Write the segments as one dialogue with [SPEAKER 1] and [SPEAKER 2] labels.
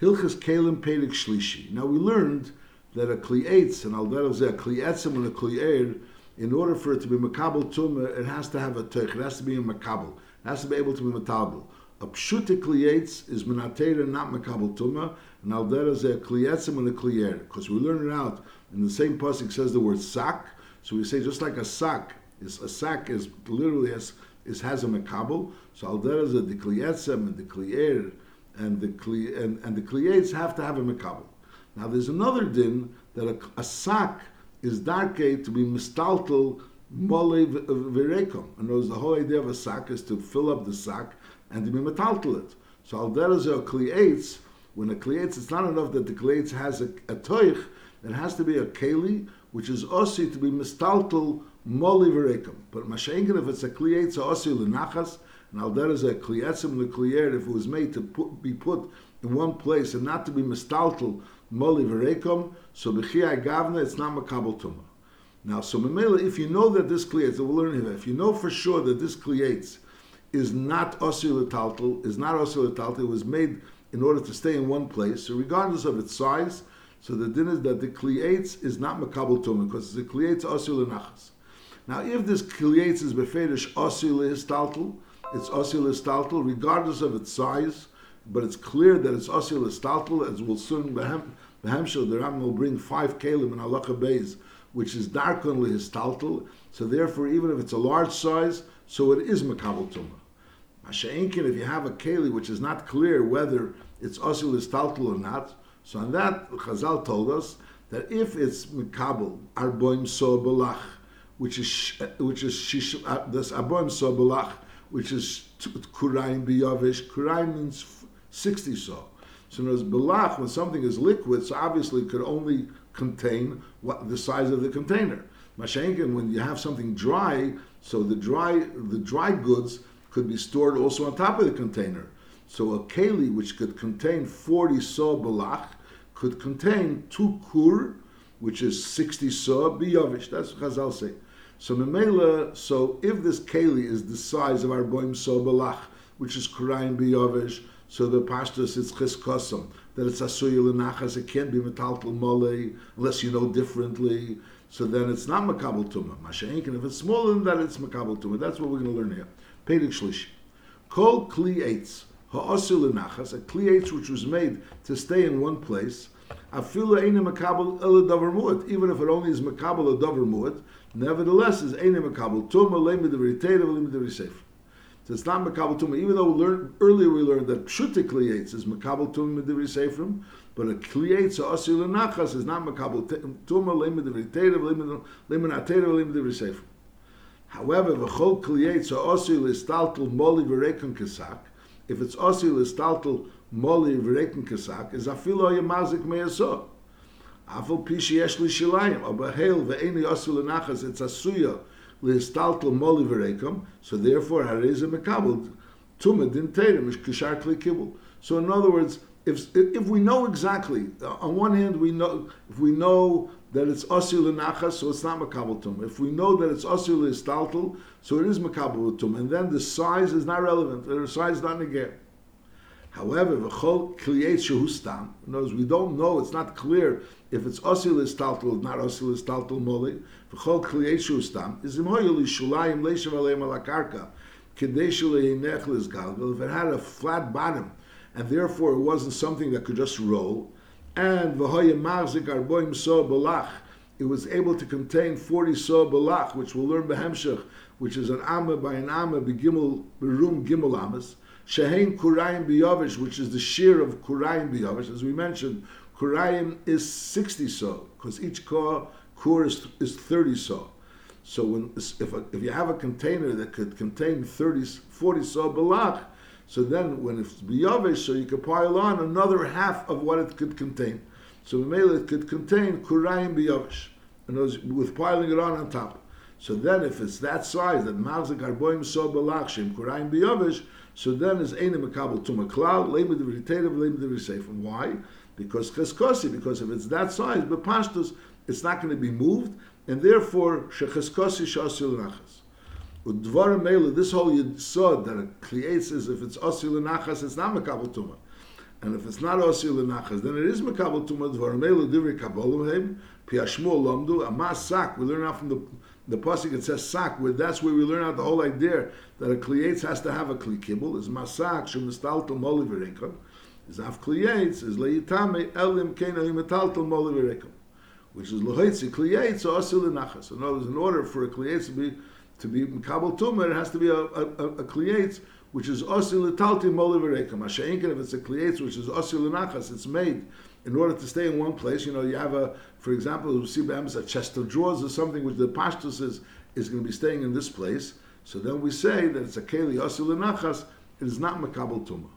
[SPEAKER 1] Hilchas Kalim Pedig Shlishi. Now we learned that a Kli'etz, and Aldero Zeh, a Kli'etzim and a Kli'er, in order for it to be Makabal Tumah, it has to have a Teich, it has to be a Makabal, it has to be able to be Matabal. A Pshute Kli'etz is Menatera, not Makabal Tumah, and Aldero a Kli'etzim and a Kli'er, because we learn it out, in the same pasuk says the word sak, so we say just like a sack, is a sack is literally has is has a makabel. So Aldera Zeh, the Kli'etzim and the Kli'er, and the kli, and, and the kliyets have to have a mekabel. Now there's another din that a, a sack is darke to be mistaltel mole virekom. And the whole idea of a sack is to fill up the sack and to be metaltel it. So al a kliyets, when a kliyets, it's not enough that the kliyets has a, a toich, it has to be a keli, which is osi to be mistaltel mole virekom. But mashenkin, if it's a kliyets, osi lenachas, al there is a kliyetzim lekliyer if it was made to put, be put in one place and not to be mistaltel moli verekom, so b'chiyai gavna it's not makabel tuma. Now, so memela, if you know that this kliyetz, we'll learn here, if you know for sure that this kliyetz is not osil taltel, is not osil taltel, it was made in order to stay in one place, so regardless of its size, so the din is that the kliyetz is not makabel tuma because the kliyetz osil nachas. Now, if this kliyetz is befedish osil taltel, it's osil istaltel, regardless of its size, but it's clear that it's osil istaltel, as we'll soon, Behemshel, the Ram will bring five kalim in halacha beis, which is darkon histaltel, so therefore, even if it's a large size, so it is makabel tumah. Masha'inkin, if you have a keli which is not clear whether it's osil istaltel or not, so on that, Chazal told us that if it's makabel, arboim so which is which is shish, uh, this arboim so which is Kurayim Biyavish. Kurayim means 60 so. So as Belach, when something is liquid, so obviously it could only contain what the size of the container. Mashenkin, when you have something dry, so the dry the dry goods could be stored also on top of the container. So a keli which could contain 40 saw belach could contain two kur, which is 60 saw biyavish. That's what Chazal say. So Memela, so if this keli is the size of our boim so balach, which is Kurayim biyovish, so the pashtus it's cheskosam, that it's asuyil nachas, it can't be metaltal mole unless you know differently. So then it's not makabel tuma. Masha'inkin, if it's smaller than that, it's makabel tuma. That's what we're going to learn here. Pedig shlishi. Kol kli eitz, ha'asil nachas, a kli eitz which was made to stay in one place, even if it only is makabel a davar muad, Nevertheless, is Einim Makabal Tuma, Lema the Riteda, Lema the So it's not Makabal Tuma, even though we learned, earlier we learned that Pshuta Kliyates is Makabal Tuma the Risefrim, but a Kliyates Asil Nachas is not Makabal Tuma, Lema the Riteda, Lema Nateda, Lema the Risefer. However, V'chol Kliyates Asil is Taltal Moli V'rekon Kesak, if it's Asil is Taltal Moli V'rekon Kesak, is Afilo Yamazik Meyasot. Afal pishi yesh li shilayim, aber heil ve'eni yosu lenachas, it's asuya lehistaltel moli v'reikom, so therefore hareza mekabel, tuma din teirem, ish kishar kli kibul. So in other words, if, if we know exactly, on one hand we know, if we know that it's osil lenachas, so it's not makabel tum. If we know that it's osil lehistaltel, so it is makabel tum. And then the size is not relevant, the size is not negate. However, v'chol kliyet shehu stam. In other words, we don't know, it's not clear if it's osil istaltel, not osil istaltel moli. V'chol kliyet shehu stam. Is imoyel shulayim leishav aleim ala karka. Kedei shulei galgal. If it had a flat bottom, and therefore it wasn't something that could just roll, and v'hoye marzik arboim so balach, it was able to contain 40 so balach, which we'll learn behemshech, which is an amma by an amma, begimel, berum gimel amas, Shehein Kurayim Biyovish, which is the shear of Kurayim Biyovish. As we mentioned, Kurayim is 60 so, because each core, kur is, is 30 so. So when, if, a, if you have a container that could contain 30, 40 so balach, so then when it's biyavish, so you could pile on another half of what it could contain. So Mele it could contain kurayim biyavish, and with piling it on on top. So then if it's that size, that mavzik arboim so balach shem kurayim biyavish, so then is Einim Makabal Tuma Klal, Leimed V'Ritetiv, Leimed V'Seifim. Why? Because Cheskosi, because if it's that size, but Pashtus, it's not going to be moved, and therefore, Shecheskosi Shasil Nachas. Udvar Mele, this whole Yitzod that it creates is if it's Osil Nachas, it's not Makabal Tuma. And if it's not osil lenachas, then it is makabel tuma dvarim elu divrei kabbalim heim piashmul lomdu amas sak. We learn out from the the pasuk it says sak. Where that's where we learn out the whole idea that a klietz has to have a kli kibble. Is masak shemistaltel moli v'rekom. Is af klietz is leitame elim kena imetaltel moli. Which is lohoitzi klietz or osil lenachas. In other words, in order for a klietz to be to be makabel tumah, it has to be a a, a, a which is osil talti moli v'rekom. Masha'inkin, if it's a klietz which is osil lenachas, it's made in order to stay in one place. You know, you have a, for example, you see a chest of drawers or something which the pashtus is is going to be staying in this place. So then we say that it's a keli osil lenachas. It is not makabel tumah.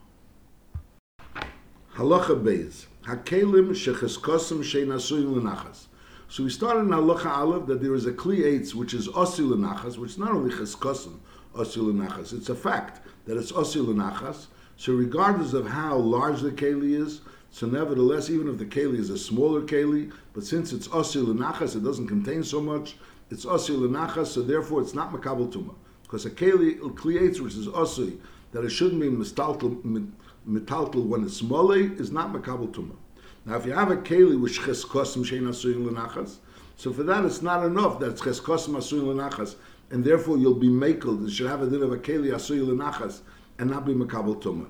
[SPEAKER 1] Halacha beis hakelim shecheskosim sheinasuyin lenachas. So we started in halacha aleph that there is a kli eitz which is osil lenachas, which is not only cheskosim osil lenachas. It's a fact that it's osil lenachas. So regardless of how large the keli is, so nevertheless, even if the keli is a smaller keli, but since it's osil lenachas, it doesn't contain so much. It's osil lenachas, so therefore it's not makabel tuma. Because a keli kli eitz which is osil that it shouldn't be metaltel when it's mole is not makabel tuma. Now, if you have a keli which cheskosim shein asuyin lenachas, so for that it's not enough that cheskosim asuyin lenachas, and therefore you'll be makel. You should have a din of a keli asuyin lenachas and not be makabel tuma.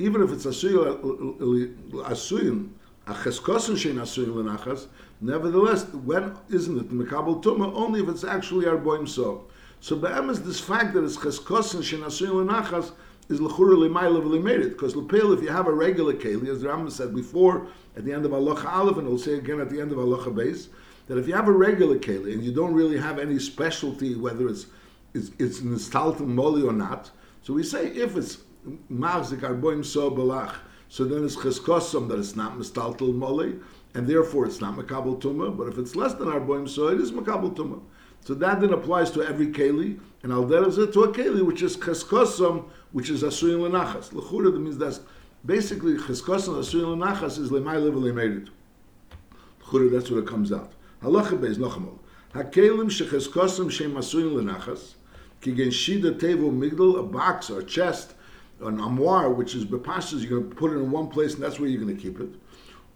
[SPEAKER 1] Even if it's asuyin asuyin a cheskosim shein asuyin lenachas, nevertheless, when isn't it makabel tuma? Only if it's actually arboim so. So be'em is this fact that it's cheskosim shein asuyin lenachas is l'chura l'mayla v'limerit. Because l'pil, if you have a regular keli, as the Rambam said before, at the end of halacha aleph, and we'll say again at the end of halacha base, that if you have a regular keli and you don't really have any specialty, whether it's it's, it's nistaltum moli or not, so we say if it's mavzik arboim so balach, so then it's cheskosom that it's not mistaltul moli, and therefore it's not makabel tuma. But if it's less than arboim so, it is makabel tuma. So that then applies to every keli, and al it to a keli which is cheskosom, which is asuyin lenachas. L'chura that means that's basically cheskosom asuyin lenachas is lemay level lemerit. L'chura that's what it comes out. Halacha beis nochamol. Hakelim shecheskosom shem asuyin lenachas kigen shida tevo migdal a box or a chest an armoire which is bepashas you're going to put it in one place and that's where you're going to keep it.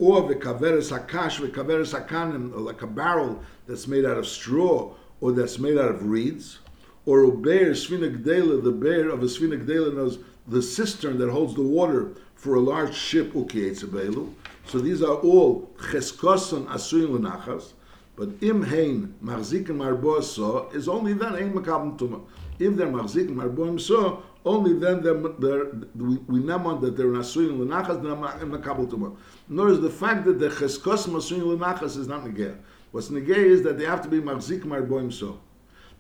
[SPEAKER 1] Or the kaveres hakash, the kaveres hakanim, like a barrel that's made out of straw or that's made out of reeds, or a bear, Svinagdela, the bear of a Svinagdela knows the cistern that holds the water for a large ship, Ukietzebelu. So these are all Cheskoson Asuin Lenachas, but Im Hein Marzikin Marboa So is only then Ein Makabim Tuma. If they're Marzikin Marboim So, only then they're, they're, we, we that they're Asuin Lenachas, they're Makabim Tuma. Nor is the fact that the Cheskoson Asuin Lenachas is not Negeh. What's negay is that they have to be marzik marboim so.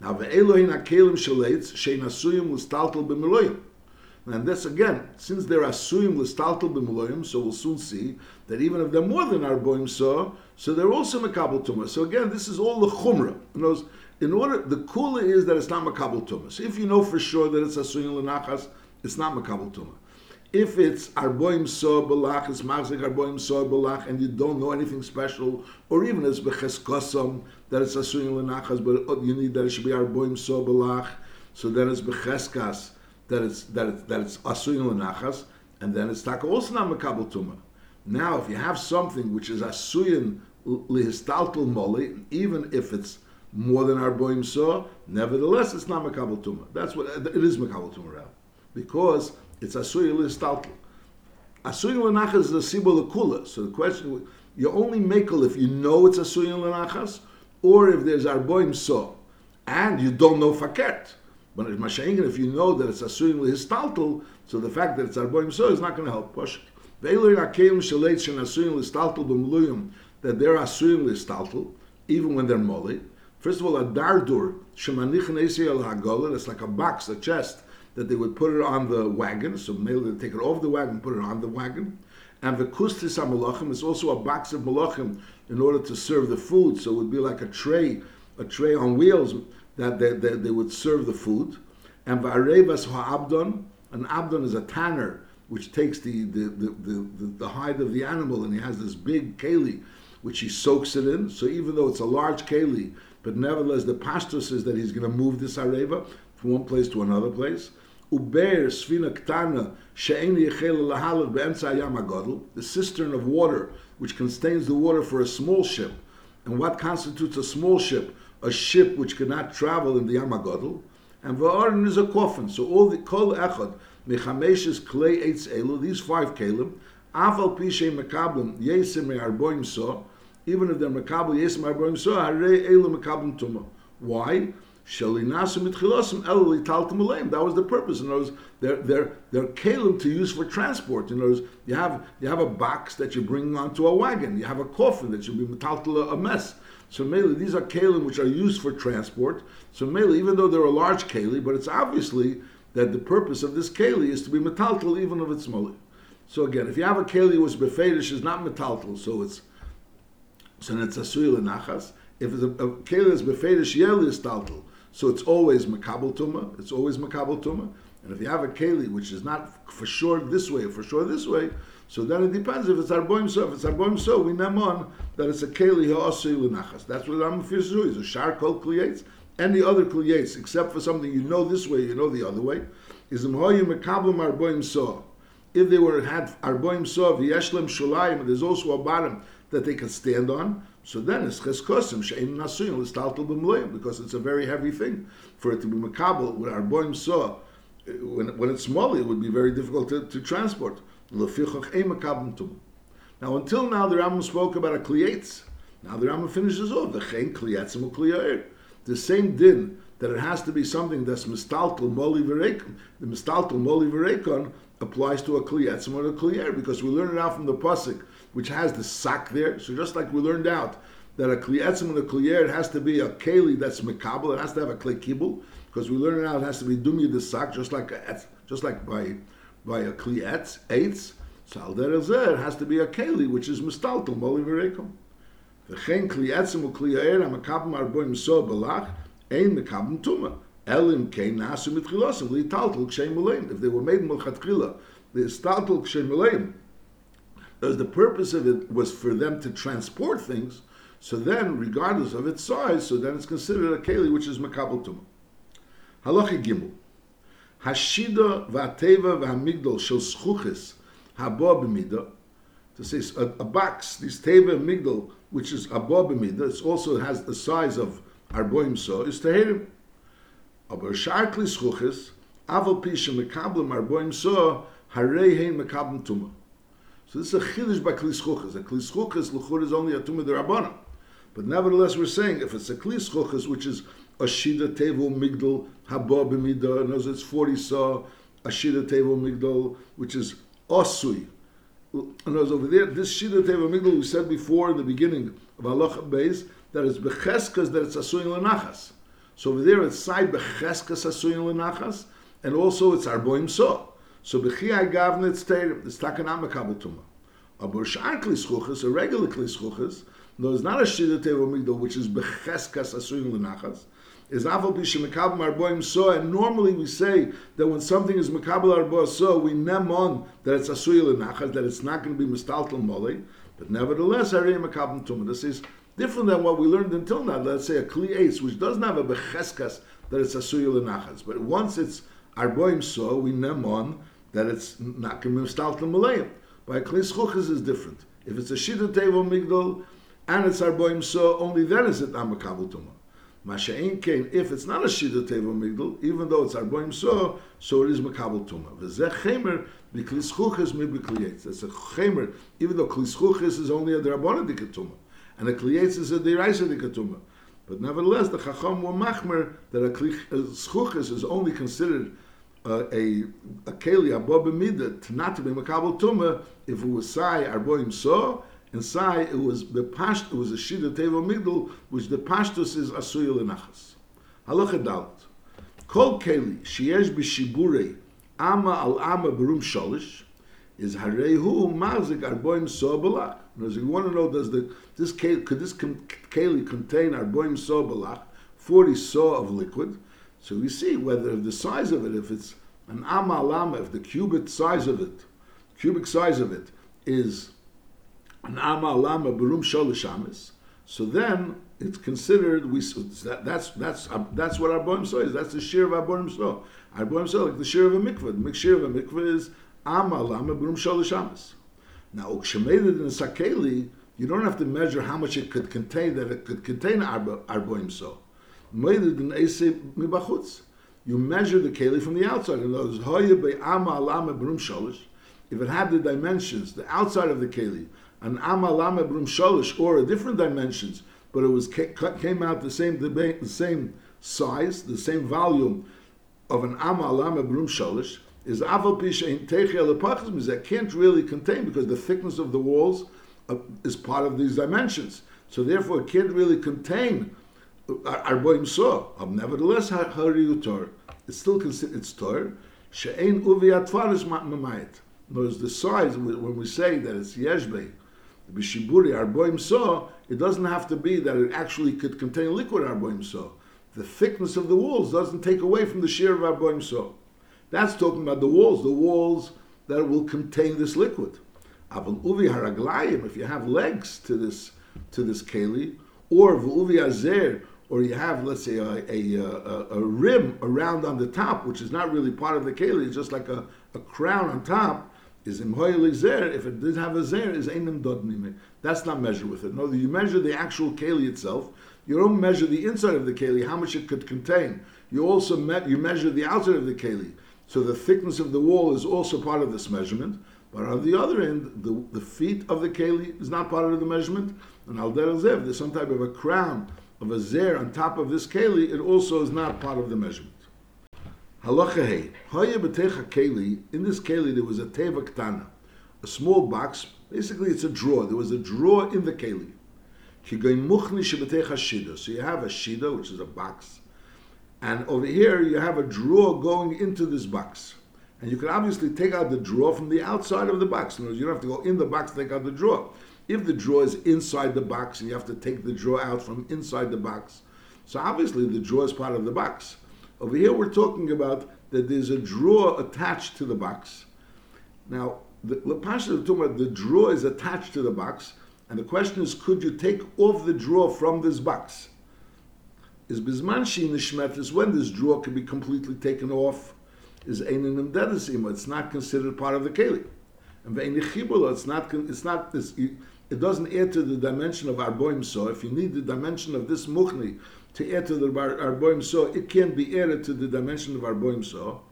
[SPEAKER 1] Now the Elohim akelim shaleitz shein asuyim l'staltel b'meloyim. And this again, since they're asuyim l'staltel b'meloyim, so we'll soon see that even if they're more than arboim so, so they're also makabel tumah. So again, this is all the chumrah. In, in order, the kula is that it's not makabel tumah. So if you know for sure that it's asuyim l'nachas, it's not makabel tumah. If it's arboim so balach, it's machzik arboim so balach, and you don't know anything special, or even it's becheskosam that it's asuyin lenachas, but uh, you need that it should be arboim so balach, so then it's becheskas that it's that it's that it's asuyin lenachas, and then it's taka also not makabel tuma. Now, if you have something which is asuyin lihistaltul moli, even if it's more than arboim so, nevertheless it's not makabel tuma. That's what it is makabel tuma, because it's asuy listaltel. Asuy lenachas is a sibol kula. So the question, you only makel if you know it's asuy lenachas, or if there's arboim so, and you don't know faket. But if you know that it's asuy listaltel, so the fact that it's arboim so is not going to help. That they're asuy listaltel even when they're molly. First of all, a dardur shemanichin esei al hagolah. It's like a box, a chest that they would put it on the wagon. So maybe they take it off the wagon, put it on the wagon. And the kustis malachim is also a box of malachim in order to serve the food. So it would be like a tray, a tray on wheels that they, they, they would serve the food. And va'arevas ha'abdon, an abdon is a tanner which takes the, the, the, the, the hide of the animal and he has this big keli which he soaks it in. So even though it's a large keli, but nevertheless the pastor says that he's going to move this areva from one place to another place The cistern of water which contains the water for a small ship. And what constitutes a small ship? A ship which cannot travel in the Yam HaGodel. And Va'aron is a coffin. So all the Kol Echad, Mechameshes Klei Eitz Elu, these five Kalim, Aval Pishe Mekablim, Yesim Me'arboim So, even if they're Mekabel Yesim Me'arboim So, Harei Elu Mekablim Tumah. Why? That was the purpose. In other words, they're, they're, they're kalim to use for transport. In other words, you have, you have a box that you're bringing onto a wagon. You have a coffin that should be metaltal a mess. So mainly these are kalim which are used for transport. So mainly, even though they're a large keli, but it's obviously that the purpose of this keli is to be metaltal even if it's small. So again, if you have a keli which befedish is not metaltal, so it's so it's a nachas. If a, keli befedish yel is taltal, so it's always makabel tuma. It's always makabel tuma. And if you have a keli which is not for sure this way, for sure this way, so then it depends if it's arboim so. If it's arboim so, we name on that it's a keli ha'asui l'nachas. That's what Rambam fears is a shar kol kliyates. Any other kliyates, except for something you know this way, you know the other way, is imhoyim mekabel arboim so. If they were had arboim so, v'yeshlem shulayim, there's also a bottom that they can stand on. So then it's cheskosim she'im nasuyin l'staltel b'mloyim because it's a very heavy thing for it to be makabel with arboim saw. Uh, when, when it's small, it would be very difficult to, to transport. Now, until now, the Rambam spoke about a kliyetz. Now the Rambam finishes off the chen kliyetzim kliyair. The same din that it has to be something that's mistaltel moli v'rekon. The mistaltel moli v'rekon applies to a kliyetzim or a kliyair because we learn it out from the pasuk which has the sack there. So just like we learned out that a klietzim and a kliyer, it has to be a keli that's mekabel, it has to have a klekibul, because we learned out it has to be dumi the sack, just like a, just like by by a klietz, eitz. So al it has to be a keli, which is mistaltel, moli v'rekom. V'chein klietzim u kliyer, ha-mekabim arboim so belach, ein mekabim tuma. Elim kein nasu mitchilosim, li taltel kshem. If they were made mulchatchila, the taltel kshem as the purpose of it was for them to transport things, so then, regardless of its size, so then it's considered a keli which is makabel tumah. Halacha gimel. Hashida v'ateva v'hamigdol shel schuches habo b'mida. To say a, a, box, this teva migdol, which is habo b'mida, it also has the size of arboim so, is teherim. Aber sharkli schuches, aval pisha mekabel arboim so, harei hein mekabel tumah. So this is a chiddush by kli schuchas. A kli schuchas l'chur is only a tumah derabbanan. But nevertheless, we're saying if it's a kli schuchas, which is ashida shida tevel migdal haba b'mida, and it's 40 saw, ashida shida tevel migdal, which is osui. And as over there, this shida tevel migdal, we said before in the beginning of halacha beis, that it's becheskas, that it's asuyin lenachas. So over there, it's side becheskas asuyin lenachas, and also it's arboim so. So b'chiyai gavna it's terim. It's takanam makabel tuma. A burshar kli schuchas, a regular kli schuchas, no, it's not a shida tevo migdal, which is becheskas asuyin l'nachas. Is aval b'shem makabel arboim so, and normally we say that when something is makabel arbo so, we nem on that it's asuyin l'nachas, that it's not going to be mistaltal mole, but nevertheless, harei makabel tuma. This is different than what we learned until now. Let's say a kli ace, which doesn't have a becheskas that it's asuyin l'nachas, but once it's arboim so, we nem on that it's not be staltal malayim. By klis chuchas is different. If it's a shita tevo migdol and it's arboim so, only then is it not makabel tuma. Masha'in kain, if it's not a shita tevo migdol, even though it's arboim so, so it is makabel tuma. V'zeh chemer b'klis chuchas mi. That's a chemer, even though klis chuchas is only a dikatuma, and a kliyetz is a dikatuma. But nevertheless, the chacham wa machmer that a klis is only considered uh, a a keli abo b'mida to not to be makabel tuma if it was sai arboim so and sai it was the past it was a shida teva migdal which the pastus is asuy lenachas halacha dalit kol keli sheyesh b'shiburei ama al ama berum sholish is harehu mazik arboim so balach. As you want to know, does the this keli, could this keli contain arboim so balach, forty saw of liquid? So we see whether the size of it, if it's an amma lama, if the cubic size of it, cubic size of it is an amma lama barum sholishamis, So then it's considered we that, that's that's uh, that's what our boim is. That's the share of our boim so. Our boim so like the share of a mikvah. The share of a mikvah is amal lama brum sholish amas. Now ukshemeded in a sakeli, you don't have to measure how much it could contain that it could contain our, in ese mibachutz. You measure the keli from the outside. In other words. If it had the dimensions, the outside of the keli, an amalame brum sholish, or a different dimensions, but it was came out the same the same size, the same volume of an amalame brum sholish, is aval pisha in techel that can't really contain because the thickness of the walls uh, is part of these dimensions. So therefore, it can't really contain arboim so. Nevertheless, hari tor. It's still considered it's tor. She'ein uvi atvar is mamayit. Notice the size when we say that it's yeshbe, b'shiburi arboim so. It doesn't have to be that it actually could contain liquid arboim so. The thickness of the walls doesn't take away from the shear of arboim so. That's talking about the walls, the walls that will contain this liquid. Aval uvi haraglayim, if you have legs to this to this keli, or uvi azer, or you have let's say a, a, a, a, rim around on the top, which is not really part of the keli, it's just like a, a crown on top. Is imhoyli zer. If it didn't have a zer, is einim dodnime. That's not measured with it. No, you measure the actual keli itself. You don't measure the inside of the keli, how much it could contain. You also you measure the outside of the keli. So the thickness of the wall is also part of this measurement. But on the other end, the, the feet of the keli is not part of the measurement. And al there's some type of a crown of a zer on top of this keli. It also is not part of the measurement. Halacha hey, haya b'techa keli. In this keli, there was a teva ktana, a small box. Basically, it's a drawer. There was a drawer in the keli. Kigoin muchni shebetecha shida, so you have a shida, which is a box, and over here you have a drawer going into this box. And you can obviously take out the drawer from the outside of the box. In other words, you don't have to go in the box to take out the drawer. If the drawer is inside the box and you have to take the drawer out from inside the box, so obviously the drawer is part of the box. Over here we're talking about that there's a drawer attached to the box. Now, the is talking about the drawer is attached to the box, and the question is, could you take off the drawer from this box? Is Bisman Nishmet is when this drawer can be completely taken off is Einin Imdedasim, it's not considered part of the Keli. And Ve'enichibula, it's not, it's not, it's, it doesn't add to the dimension of Arboim So. If you need the dimension of this Muchni to add to the Arboim So, it can be added to the dimension of Arboim So.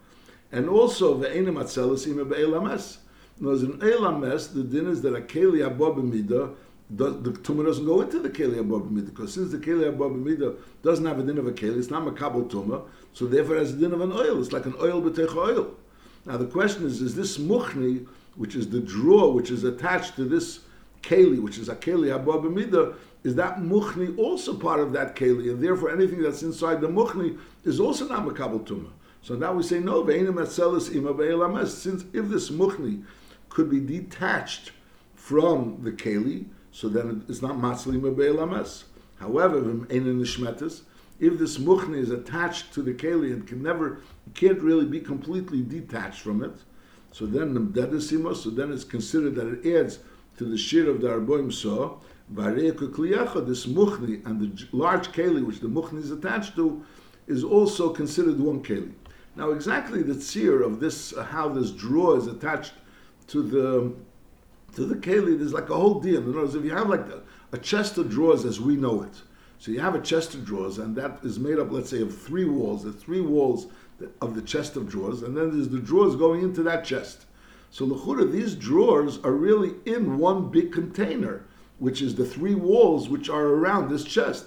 [SPEAKER 1] And also, Ve'enim Atzelis Ima Be'elames. Now, as an Elames, the din is that a Keli Abob the, the tumor doesn't go into the keli above because since the keli above doesn't have a din of a keli, it's not a makabel tumor, so therefore has a din of an oil. It's like an oil b'tech oil. Now the question is: Is this muchni, which is the drawer which is attached to this keli, which is a keli above is that muchni also part of that keli, and therefore anything that's inside the muchni is also not makabel tumor. So now we say no, since if this muchni could be detached from the keli, so then it's not matzli mebeil However, if this muchni is attached to the keli and can never, can't really be completely detached from it, so then the so then it's considered that it adds to the shir of the arboim so, this muchni and the large keli which the muchni is attached to is also considered one keli. Now, exactly the tzir of this, uh, how this drawer is attached to the to the keli, there's like a whole deal. In other words, if you have like a chest of drawers as we know it, so you have a chest of drawers, and that is made up, let's say, of three walls. The three walls of the chest of drawers, and then there's the drawers going into that chest. So l'chura, these drawers are really in one big container, which is the three walls which are around this chest,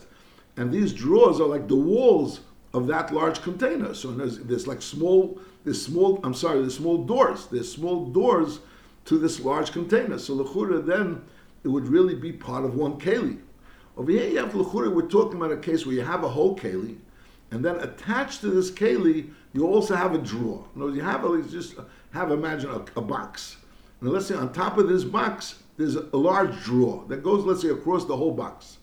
[SPEAKER 1] and these drawers are like the walls of that large container. So there's, there's like small, there's small. I'm sorry, there's small doors. There's small doors to this large container. So lechura then it would really be part of one keli. Over here you have lechura. We're talking about a case where you have a whole keli, and then attached to this keli you also have a drawer. Words, you have a, just have imagine a, a box. Now let's say on top of this box there's a, large drawer that goes let's say across the whole box.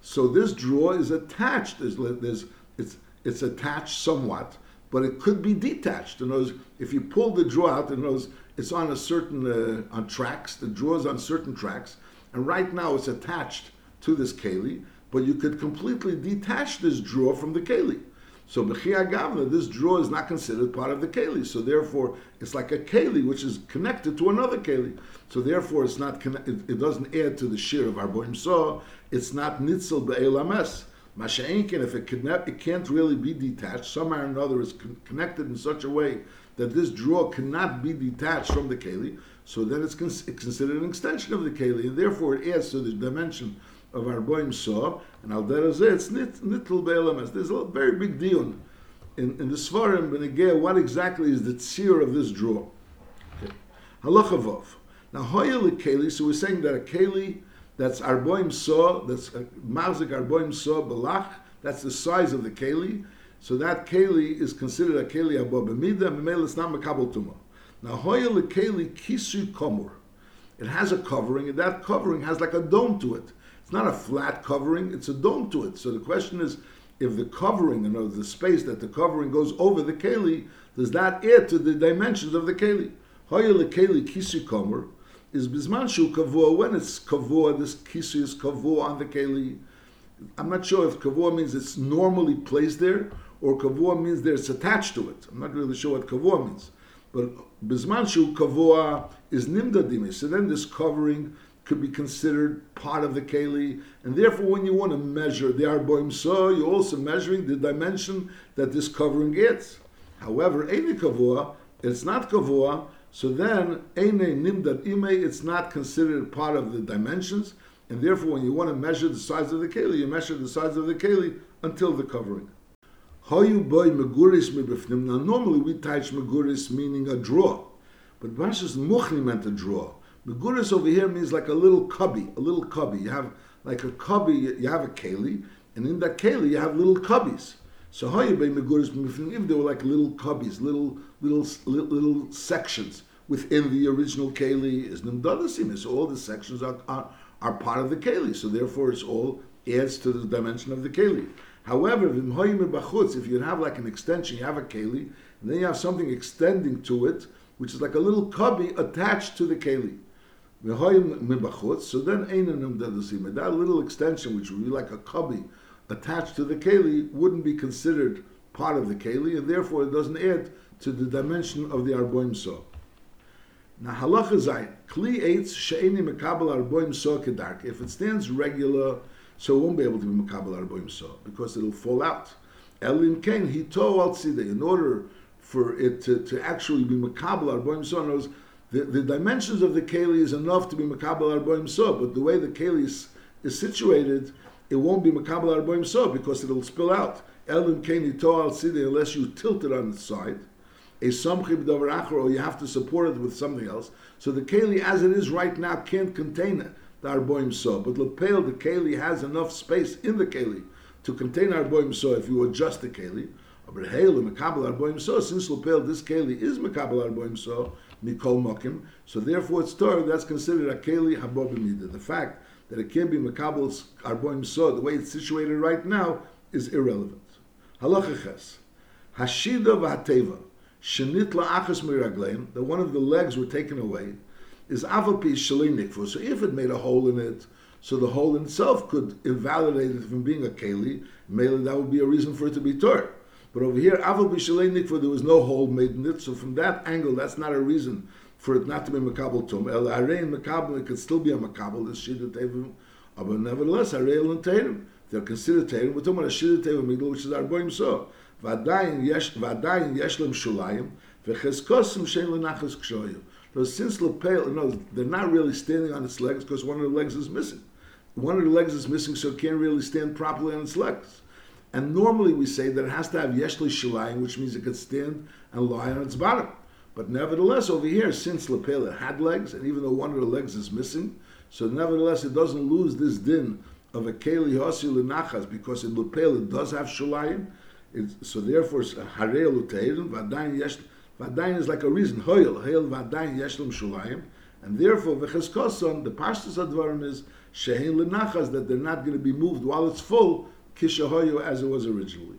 [SPEAKER 1] So this drawer is attached. There's, there's it's it's attached somewhat, but it could be detached. In other if you pull the drawer out, in other it's on a certain uh, on tracks. The drawer's on certain tracks, and right now it's attached to this keli, but you could completely detach this drawer from the keli. So gavna, this drawer is not considered part of the keli. So therefore, it's like a keli which is connected to another keli. So therefore, it's not it, it, doesn't add to the shir of arboim saw. It's not nitzel be'elames. Masha'inkin, if it, can, it can't really be detached, somehow or another is con- connected in such a way that this drawer cannot be detached from the keli, so then it's, con- it's considered an extension of the keli, and therefore it adds to the dimension of arboim saw, and al derazeh, it's nitl be'elames. There's a very big deal in, in the Svarim, Benegeh, what exactly is the tzir of this draw? Okay. Halacha Vov. Now, hoya keli, so we're saying that a keli that's arboim saw, that's uh, mazik arboim saw belach, that's the size of the keli. So that keli is considered a keli abo b'mida, memel it's not makabel tuma. Now, hoya keli kisu komur. It has a covering, and that covering has like a dome to it. It's not a flat covering, it's a dome to it. So the question is, if the covering, you know, the space that the covering goes over the keli, does that add to the dimensions of the keli? Hoya keli kisu komur is bisman shu kavua. When it's kavua, this kisu is kavua on the keli. I'm not sure if kavua means it's normally placed there or kavua means it's attached to it. I'm not really sure what kavua means. But bisman shu kavua is nimda So then this covering could be considered part of the keli, and therefore, when you want to measure the arboim so, you're also measuring the dimension that this covering gets. However, any kavua, it's not kavua, so then eine nimdat ime, it's not considered part of the dimensions, and therefore, when you want to measure the size of the keli, you measure the size of the keli until the covering. Hoyu boy meguris mebifnim. Now, normally we touch meguris meaning a draw, but Barshas muchni meant a draw. Meguris over here means like a little cubby, a little cubby. You have like a cubby, you have a keli, and in that keli you have little cubbies. So how you meguris if they were like little cubbies, little little little, little sections within the original keli is nimdadasim. So all the sections are, are are part of the keli. So therefore, it's all adds to the dimension of the keli. However, if you have like an extension, you have a keli, and then you have something extending to it, which is like a little cubby attached to the keli. So then um that little extension, which would be like a cubby attached to the keli, wouldn't be considered part of the keli, and therefore it doesn't add to the dimension of the arboim saw. Now halacha zayin kli eitz she'eni mekabel arboim saw kedark. If it stands regular, so it won't be able to be mekabel arboim saw because it'll fall out. Elin ken hito al In order for it to, to actually be mekabel arboim saw, knows the, the dimensions of the keli is enough to be makabel arboim so, but the way the keli is, is situated, it won't be makabel arboim so because it'll spill out. Elim keni to al unless you tilt it on its side. A samchi b'davar or you have to support it with something else. So the keli, as it is right now, can't contain it, the arboim so. But lepel, the keli has enough space in the keli to contain arboim so if you adjust the keli. But hail makabel arboim so, since lepel, this keli is makabel arboim so, mikol. So therefore, it's Torah that's considered a keli habobimida. The fact that it can't be makabel's arboim so the way it's situated right now is irrelevant. Halachaches hashida v'hateva shenit la'achas miraglein that one of the legs were taken away is avapi shalinikfu. So if it made a hole in it. So the hole itself could invalidate it from being a keli. Mainly that would be a reason for it to be Torah. But over here, Aval B'Shalei Nikva, there was no hole made in it. So from that angle, that's not a reason for it not to be Makabal Tum. El Arein Makabal, it could still be a Makabal, this Shida Tevim. But nevertheless, Areil and Teirim, they're considered Teirim. We're talking about a Shida Tevim which is our Boim So. Vadayin Yeshlem Shulayim, V'cheskosim Shein Lenachas Kshoyim. So since Lepel, no, they're not really standing on its legs because one of the legs is missing. One of the legs is missing, so it can't really stand properly on its legs. And normally we say that it has to have yeshli shilayim, which means it could stand and lie on its bottom. But nevertheless, over here, since lapel had legs, and even though one of the legs is missing, so nevertheless it doesn't lose this din of a keli hosi lenachas because in lapel it does have shilayim. So therefore, harei luteirin vadayin yesh vadayin is like a reason hoyel hoyel vadayin yeshlim shilayim, and therefore v'cheskoson the pashtus advarim is shehin lenachas that they're not going to be moved while it's full kishahoyu as it was originally.